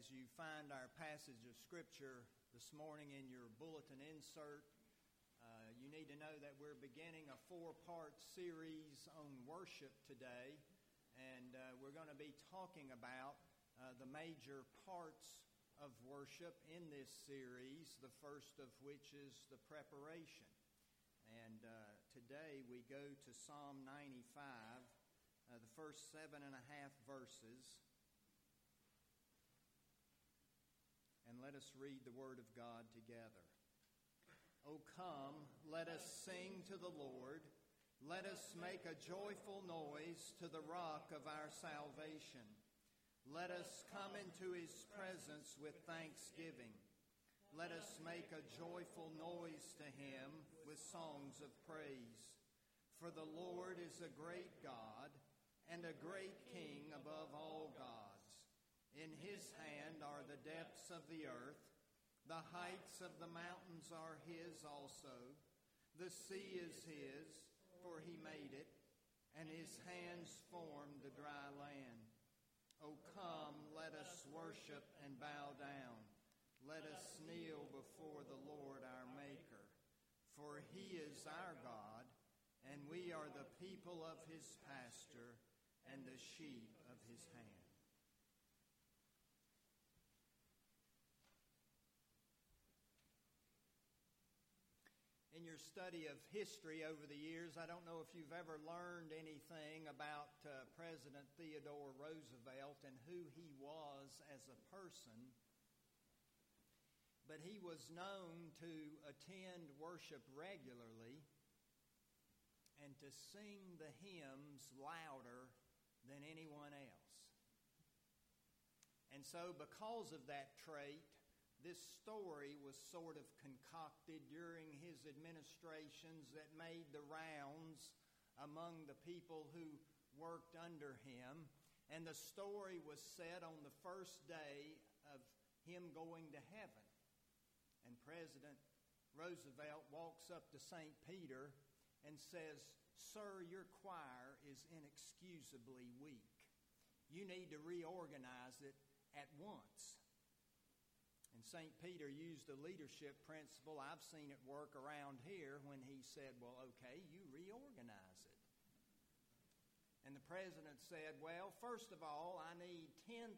as you find our passage of Scripture this morning in your bulletin insert, uh, you need to know that we're beginning a four part series on worship today, and uh, we're going to be talking about uh, the major parts of worship in this series, the first of which is the preparation. And uh, today we go to Psalm 95, uh, the first seven and a half verses. Let us read the Word of God together. O come, let us sing to the Lord. Let us make a joyful noise to the rock of our salvation. Let us come into his presence with thanksgiving. Let us make a joyful noise to him with songs of praise. For the Lord is a great God and a great King above all gods. In his hand are the depths of the earth, the heights of the mountains are his also. The sea is his, for he made it, and his hands formed the dry land. O come, let us worship and bow down. Let us kneel before the Lord our Maker. For he is our God, and we are the people of his pasture and the sheep of his hand. in your study of history over the years, I don't know if you've ever learned anything about uh, President Theodore Roosevelt and who he was as a person, but he was known to attend worship regularly and to sing the hymns louder than anyone else. And so, because of that trait, this story was sort of concocted during his administrations that made the rounds among the people who worked under him. And the story was set on the first day of him going to heaven. And President Roosevelt walks up to St. Peter and says, Sir, your choir is inexcusably weak. You need to reorganize it at once. And St. Peter used a leadership principle I've seen it work around here when he said, Well, okay, you reorganize it. And the president said, Well, first of all, I need 10,000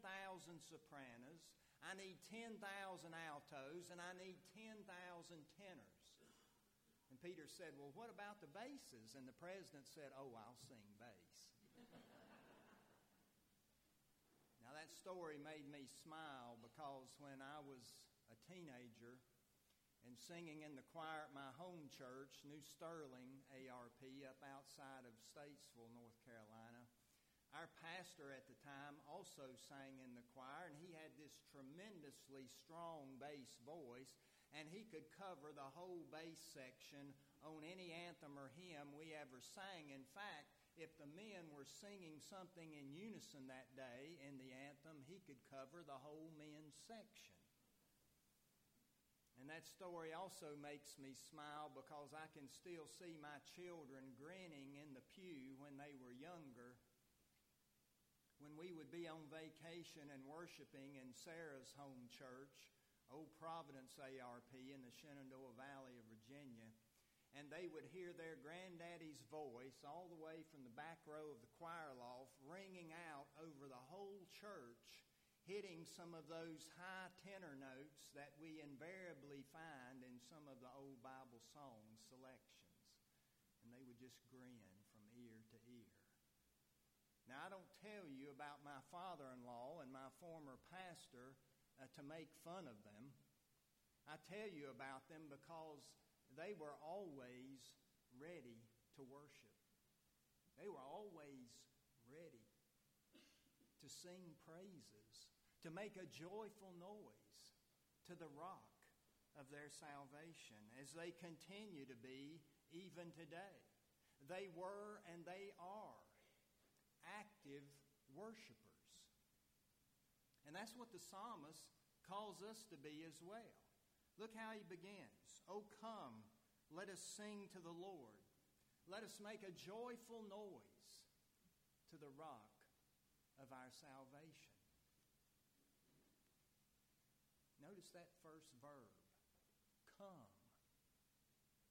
sopranos, I need 10,000 altos, and I need 10,000 tenors. And Peter said, Well, what about the basses? And the president said, Oh, I'll sing bass. Now, that story made me smile because when I was a teenager and singing in the choir at my home church, New Sterling ARP, up outside of Statesville, North Carolina, our pastor at the time also sang in the choir, and he had this tremendously strong bass voice, and he could cover the whole bass section on any anthem or hymn we ever sang. In fact, if the men were singing something in unison that day in the anthem, he could cover the whole men's section. And that story also makes me smile because I can still see my children grinning in the pew when they were younger. When we would be on vacation and worshiping in Sarah's home church, Old Providence ARP in the Shenandoah Valley of Virginia, and they would hear their granddaddy's voice all the way from the back row of the choir loft ringing out over the whole church, hitting some of those high tenor notes that we invariably find in some of the old Bible song selections. And they would just grin from ear to ear. Now, I don't tell you about my father in law and my former pastor uh, to make fun of them. I tell you about them because they were always ready to worship. They were always ready to sing praises, to make a joyful noise to the rock of their salvation, as they continue to be even today. They were and they are active worshipers. And that's what the psalmist calls us to be as well. Look how he begins. Oh, come, let us sing to the Lord. Let us make a joyful noise to the rock of our salvation. Notice that first verb come.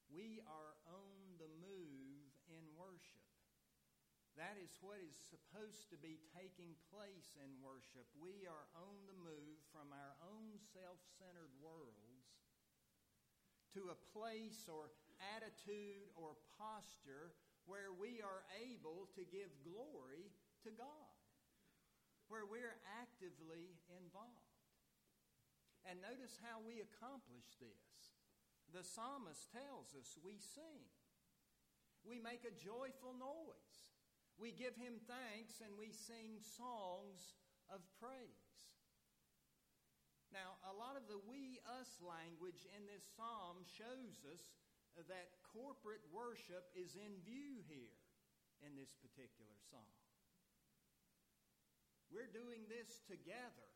We are on the move in worship. That is what is supposed to be taking place in worship. We are on the move from our own self centered worlds to a place or attitude or posture where we are able to give glory to God, where we're actively involved. And notice how we accomplish this. The psalmist tells us we sing, we make a joyful noise, we give him thanks, and we sing songs of praise. Now, a lot of the we us language in this psalm shows us that corporate worship is in view here in this particular psalm. We're doing this together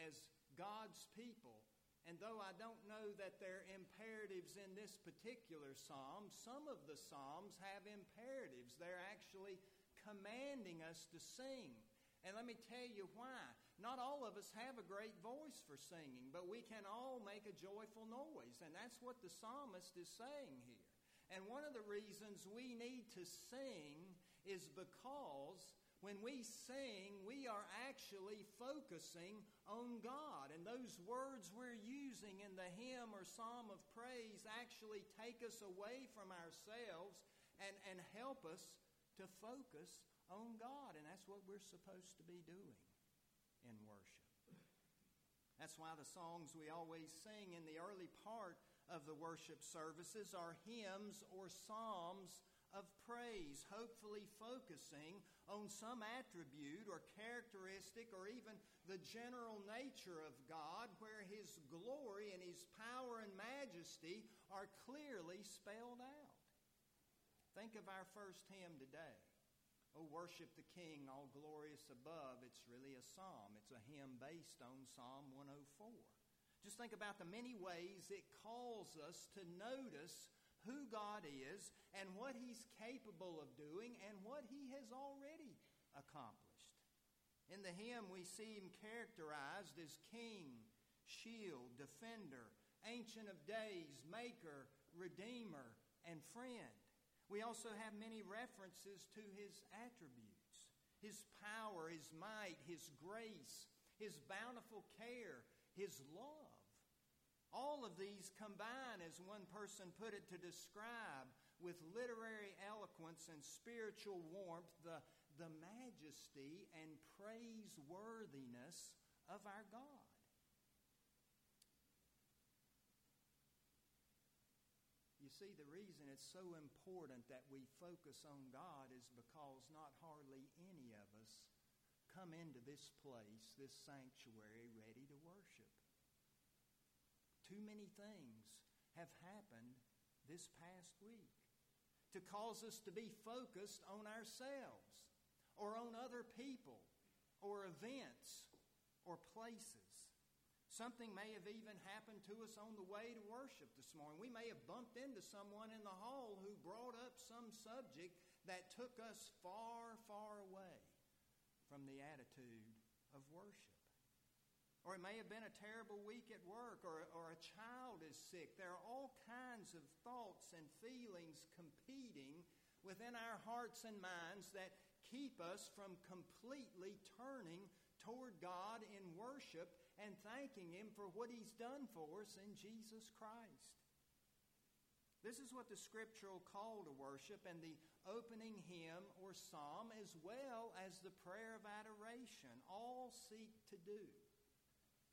as God's people. And though I don't know that there are imperatives in this particular psalm, some of the psalms have imperatives. They're actually commanding us to sing. And let me tell you why. Not all of us have a great voice for singing, but we can all make a joyful noise. And that's what the psalmist is saying here. And one of the reasons we need to sing is because when we sing, we are actually focusing on God. And those words we're using in the hymn or psalm of praise actually take us away from ourselves and, and help us to focus on God. And that's what we're supposed to be doing in worship. That's why the songs we always sing in the early part of the worship services are hymns or psalms of praise, hopefully focusing on some attribute or characteristic or even the general nature of God, where His glory and His power and majesty are clearly spelled out. Think of our first hymn today. Oh, worship the King, all glorious above. It's really a psalm. It's a hymn based on Psalm 104. Just think about the many ways it calls us to notice who God is and what He's capable of doing and what He has already accomplished. In the hymn, we see Him characterized as King, Shield, Defender, Ancient of Days, Maker, Redeemer, and Friend. We also have many references to his attributes his power, his might, his grace, his bountiful care, his love. All of these combine, as one person put it, to describe with literary eloquence and spiritual warmth the, the majesty and praiseworthiness of our God. See, the reason it's so important that we focus on God is because not hardly any of us come into this place, this sanctuary, ready to worship. Too many things have happened this past week to cause us to be focused on ourselves or on other people or events or places. Something may have even happened to us on the way to worship this morning. We may have bumped into someone in the hall who brought up some subject that took us far, far away from the attitude of worship. Or it may have been a terrible week at work, or, or a child is sick. There are all kinds of thoughts and feelings competing within our hearts and minds that keep us from completely turning worship and thanking Him for what He's done for us in Jesus Christ. This is what the scriptural call to worship and the opening hymn or psalm, as well as the prayer of adoration, all seek to do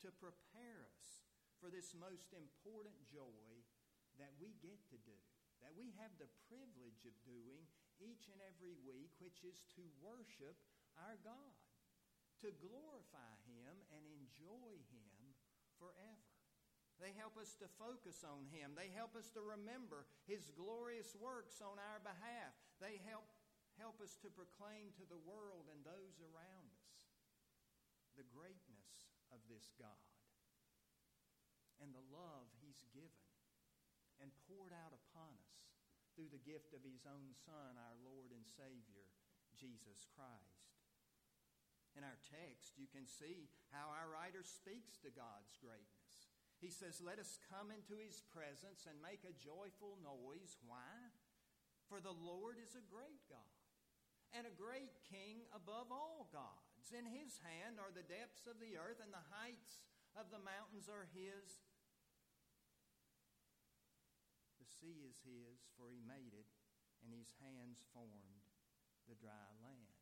to prepare us for this most important joy that we get to do, that we have the privilege of doing each and every week, which is to worship our God to glorify Him and enjoy Him forever. They help us to focus on Him. They help us to remember His glorious works on our behalf. They help, help us to proclaim to the world and those around us the greatness of this God and the love He's given and poured out upon us through the gift of His own Son, our Lord and Savior, Jesus Christ. In our text, you can see how our writer speaks to God's greatness. He says, Let us come into his presence and make a joyful noise. Why? For the Lord is a great God and a great king above all gods. In his hand are the depths of the earth, and the heights of the mountains are his. The sea is his, for he made it, and his hands formed the dry land.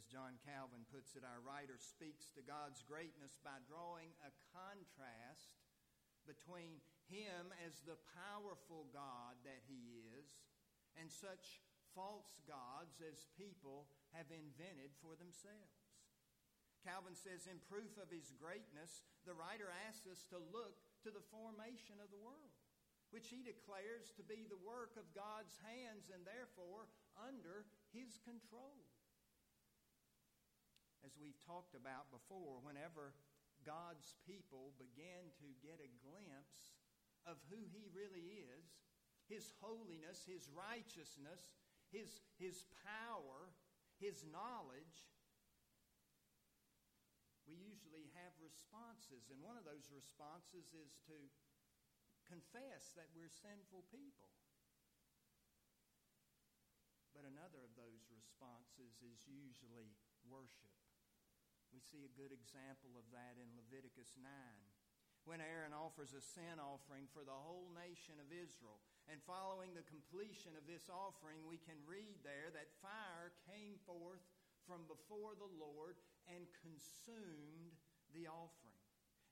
As John Calvin puts it, our writer speaks to God's greatness by drawing a contrast between him as the powerful God that he is and such false gods as people have invented for themselves. Calvin says, in proof of his greatness, the writer asks us to look to the formation of the world, which he declares to be the work of God's hands and therefore under his control as we've talked about before, whenever God's people began to get a glimpse of who He really is, His holiness, His righteousness, His, his power, His knowledge, we usually have responses. And one of those responses is to confess that we're sinful people. But another of those responses is usually worship. We see a good example of that in Leviticus 9. When Aaron offers a sin offering for the whole nation of Israel, and following the completion of this offering, we can read there that fire came forth from before the Lord and consumed the offering.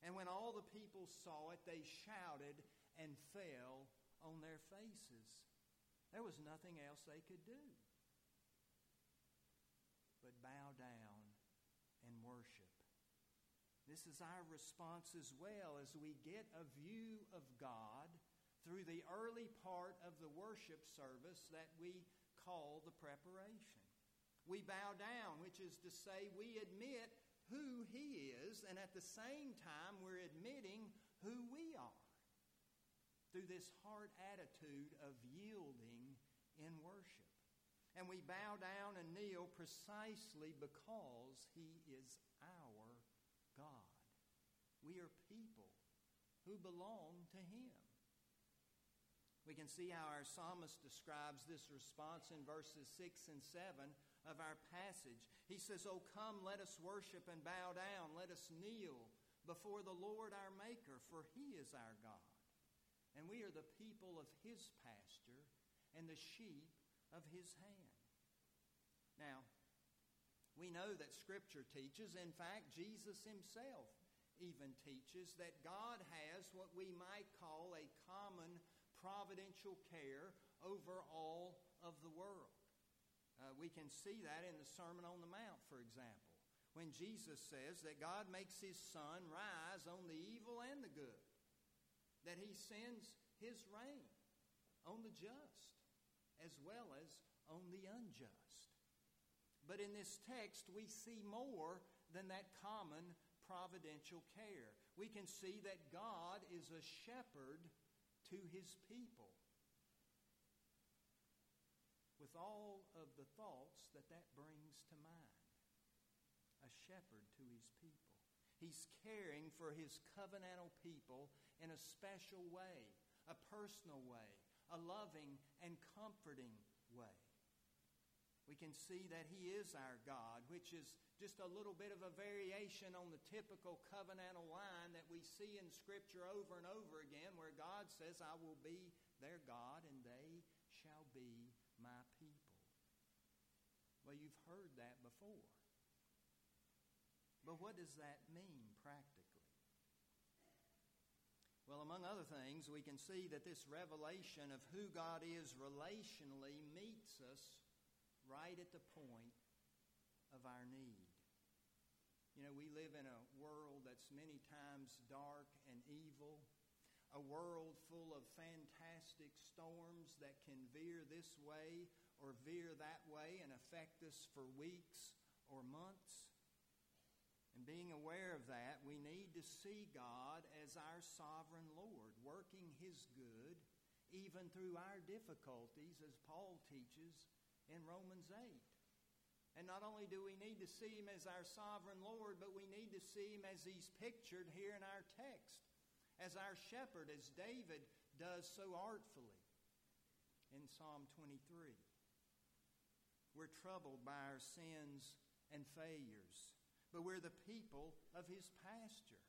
And when all the people saw it, they shouted and fell on their faces. There was nothing else they could do but bow down. This is our response as well as we get a view of God through the early part of the worship service that we call the preparation. We bow down, which is to say, we admit who He is, and at the same time, we're admitting who we are through this heart attitude of yielding in worship. And we bow down and kneel precisely because He is. We are people who belong to Him. We can see how our psalmist describes this response in verses 6 and 7 of our passage. He says, Oh, come, let us worship and bow down. Let us kneel before the Lord our Maker, for He is our God. And we are the people of His pasture and the sheep of His hand. Now, we know that Scripture teaches, in fact, Jesus himself even teaches, that God has what we might call a common providential care over all of the world. Uh, we can see that in the Sermon on the Mount, for example, when Jesus says that God makes his sun rise on the evil and the good, that he sends his rain on the just as well as on the unjust. But in this text, we see more than that common providential care. We can see that God is a shepherd to his people. With all of the thoughts that that brings to mind. A shepherd to his people. He's caring for his covenantal people in a special way, a personal way, a loving and comforting way we can see that He is our God, which is just a little bit of a variation on the typical covenantal line that we see in Scripture over and over again, where God says, I will be their God and they shall be my people. Well, you've heard that before. But what does that mean practically? Well, among other things, we can see that this revelation of who God is relationally meets us right at the point of our need. You know, we live in a world that's many times dark and evil, a world full of fantastic storms that can veer this way or veer that way and affect us for weeks or months. And being aware of that, we need to see God as our sovereign Lord, working His good even through our difficulties, as Paul teaches in Romans 8. And not only do we need to see him as our sovereign Lord, but we need to see him as he's pictured here in our text, as our shepherd, as David does so artfully in Psalm 23. We're troubled by our sins and failures, but we're the people of his pasture.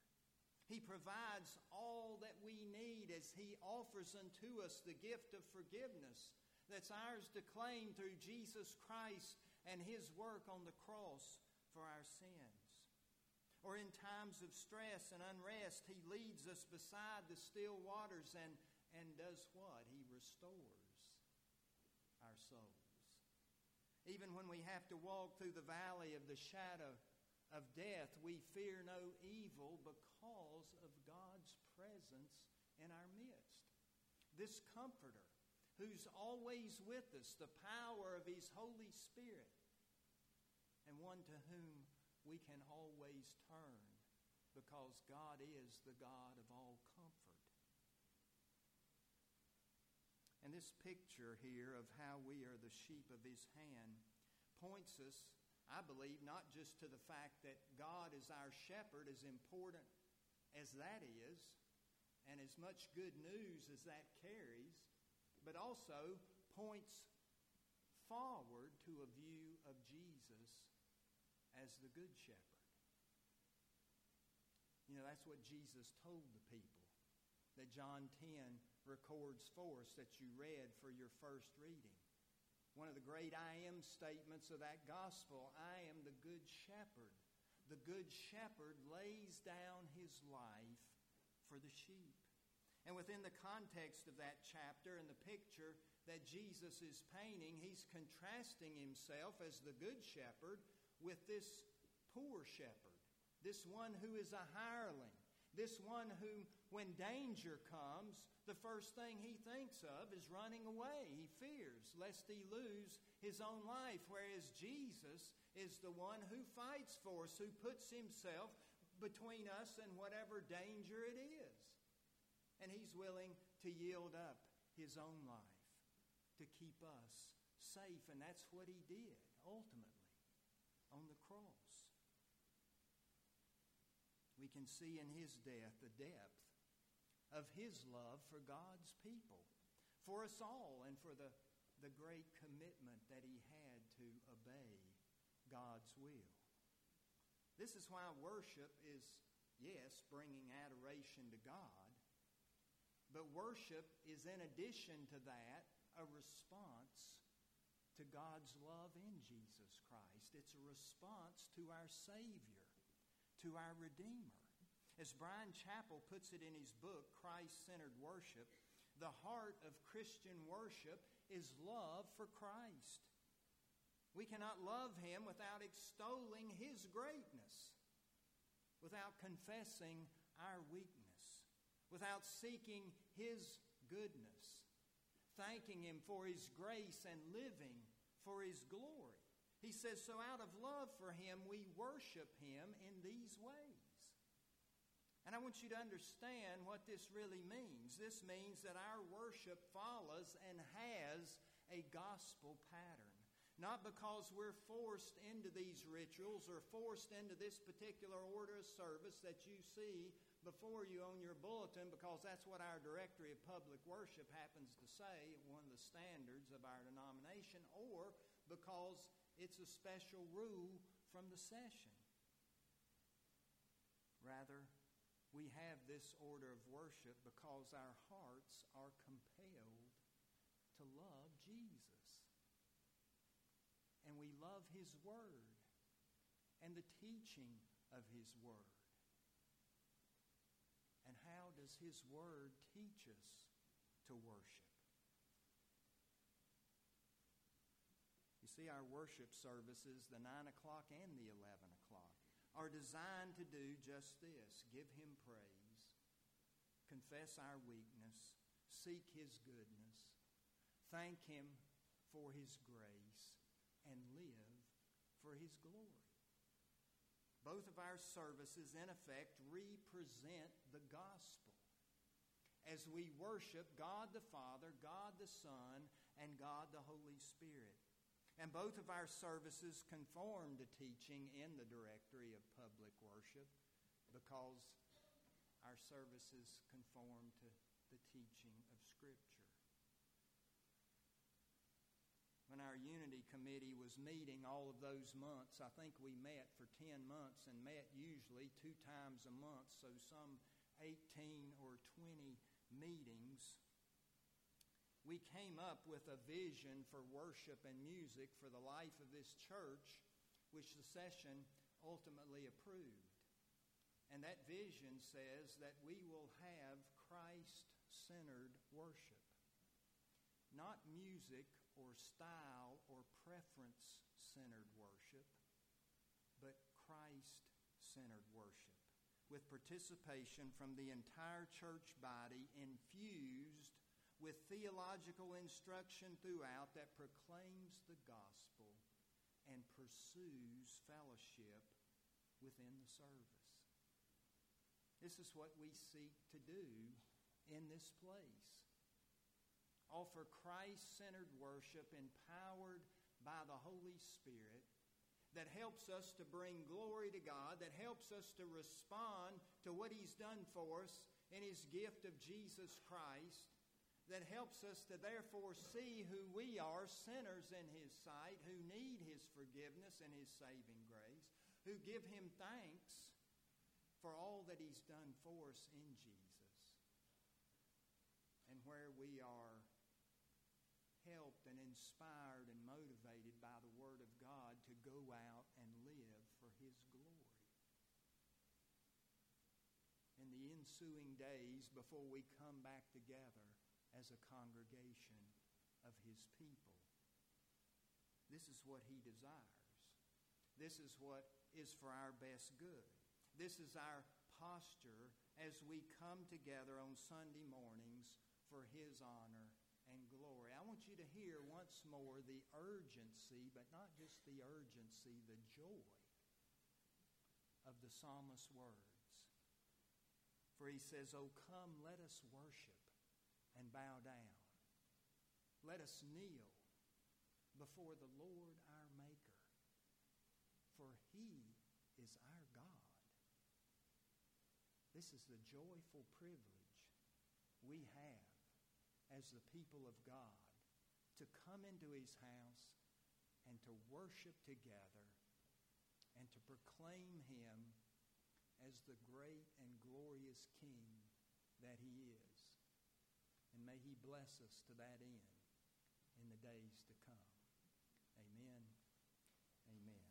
He provides all that we need as He offers unto us the gift of forgiveness that's ours to claim through Jesus Christ and His work on the cross for our sins. Or in times of stress and unrest, He leads us beside the still waters and, and does what? He restores our souls. Even when we have to walk through the valley of the shadow of death, we fear no evil because of God's presence in our midst. This Comforter, who's always with us, the power of His Holy Spirit, and one to whom we can always turn because God is the God of all comfort. And this picture here of how we are the sheep of His hand points us I believe, not just to the fact that God is our shepherd, as important as that is, and as much good news as that carries, but also points forward to a view of Jesus as the Good Shepherd. You know, that's what Jesus told the people that John 10 records for us that you read for your first reading. One of the great I am statements of that gospel I am the good shepherd. The good shepherd lays down his life for the sheep. And within the context of that chapter and the picture that Jesus is painting, he's contrasting himself as the good shepherd with this poor shepherd, this one who is a hireling, this one who, when danger comes, the first thing he thinks of is running away. He fears lest he lose his own life, whereas Jesus is the one who fights for us, who puts himself between us and whatever danger it is. And he's willing to yield up his own life to keep us safe. And that's what he did ultimately on the cross. We can see in his death the depth of his love for God's people, for us all, and for the, the great commitment that he had to obey God's will. This is why worship is, yes, bringing adoration to God, but worship is, in addition to that, a response to God's love in Jesus Christ. It's a response to our Savior, to our Redeemer. As Bryan Chapell puts it in his book, Christ Centered Worship, the heart of Christian worship is love for Christ. We cannot love him without extolling his greatness, without confessing our weakness, without seeking his goodness, thanking him for his grace and living for his glory. He says, So out of love for him, we worship him in these ways. And I want you to understand what this really means. This means that our worship follows and has a gospel pattern. Not because we're forced into these rituals or forced into this particular order of service that you see before you on your bulletin, because that's what our directory of public worship happens to say, one of the standards of our denomination, or because it's a special rule from the session. Rather, we have this order of worship because our hearts are compelled to love Jesus. And we love His Word and the teaching of His Word. How does His Word teach us to worship? You see, our worship services, the 9 o'clock and the 11 o'clock, are designed to do just this give Him praise, confess our weakness, seek His goodness, thank Him for His grace, and live for His glory. Both of our services, in effect, represent the gospel as we worship God the Father, God the Son, and God the Holy Spirit. And both of our services conform to teaching in the Directory of Public Worship because our services conform to the teaching of Scripture. When our Unity Committee was meeting all of those months, I think we met for 10 months and met usually two times a month, so some 18 or 20 meetings we came up with a vision for worship and music for the life of this church, which the session ultimately approved. And that vision says that we will have Christ centered worship. Not music or style or preference centered worship, but Christ centered worship, with participation from the entire church body infused with theological instruction throughout that proclaims the gospel and pursues fellowship within the service. This is what we seek to do in this place. Offer Christ centered worship empowered by the Holy Spirit that helps us to bring glory to God, that helps us to respond to what He's done for us in His gift of Jesus Christ that helps us to therefore see who we are, sinners in His sight, who need His forgiveness and His saving grace, who give Him thanks for all that He's done for us in Jesus, and where we are helped and inspired and motivated by the Word of God to go out and live for His glory. In the ensuing days before we come back together, as a congregation of his people. This is what he desires. This is what is for our best good. This is our posture as we come together on Sunday mornings for his honor and glory. I want you to hear once more the urgency, but not just the urgency, the joy of the psalmist's words. For he says, Oh, come, let us worship and bow down. Let us kneel before the Lord our Maker, for he is our God. This is the joyful privilege we have as the people of God to come into his house and to worship together and to proclaim him as the great and glorious King that he is. And may He bless us to that end in the days to come. Amen. Amen.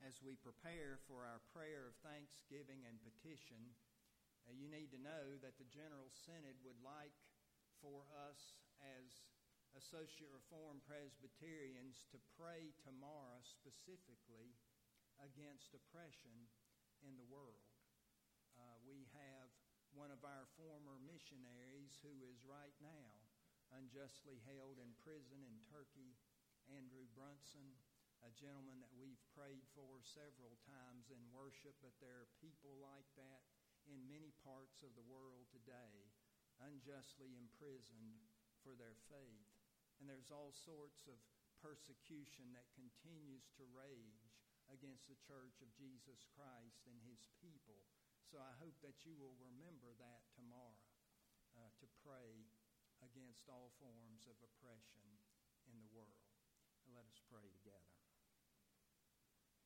As we prepare for our prayer of thanksgiving and petition, uh, you need to know that the General Synod would like for us as Associate Reformed Presbyterians to pray tomorrow specifically against oppression in the world uh, we have one of our former missionaries who is right now unjustly held in prison in Turkey, Andrew Brunson, a gentleman that we've prayed for several times in worship, but there are people like that in many parts of the world today, unjustly imprisoned for their faith and there's all sorts of persecution that continues to rage against the church of Jesus Christ and his people. So I hope that you will remember that tomorrow uh, to pray against all forms of oppression in the world. And let us pray together.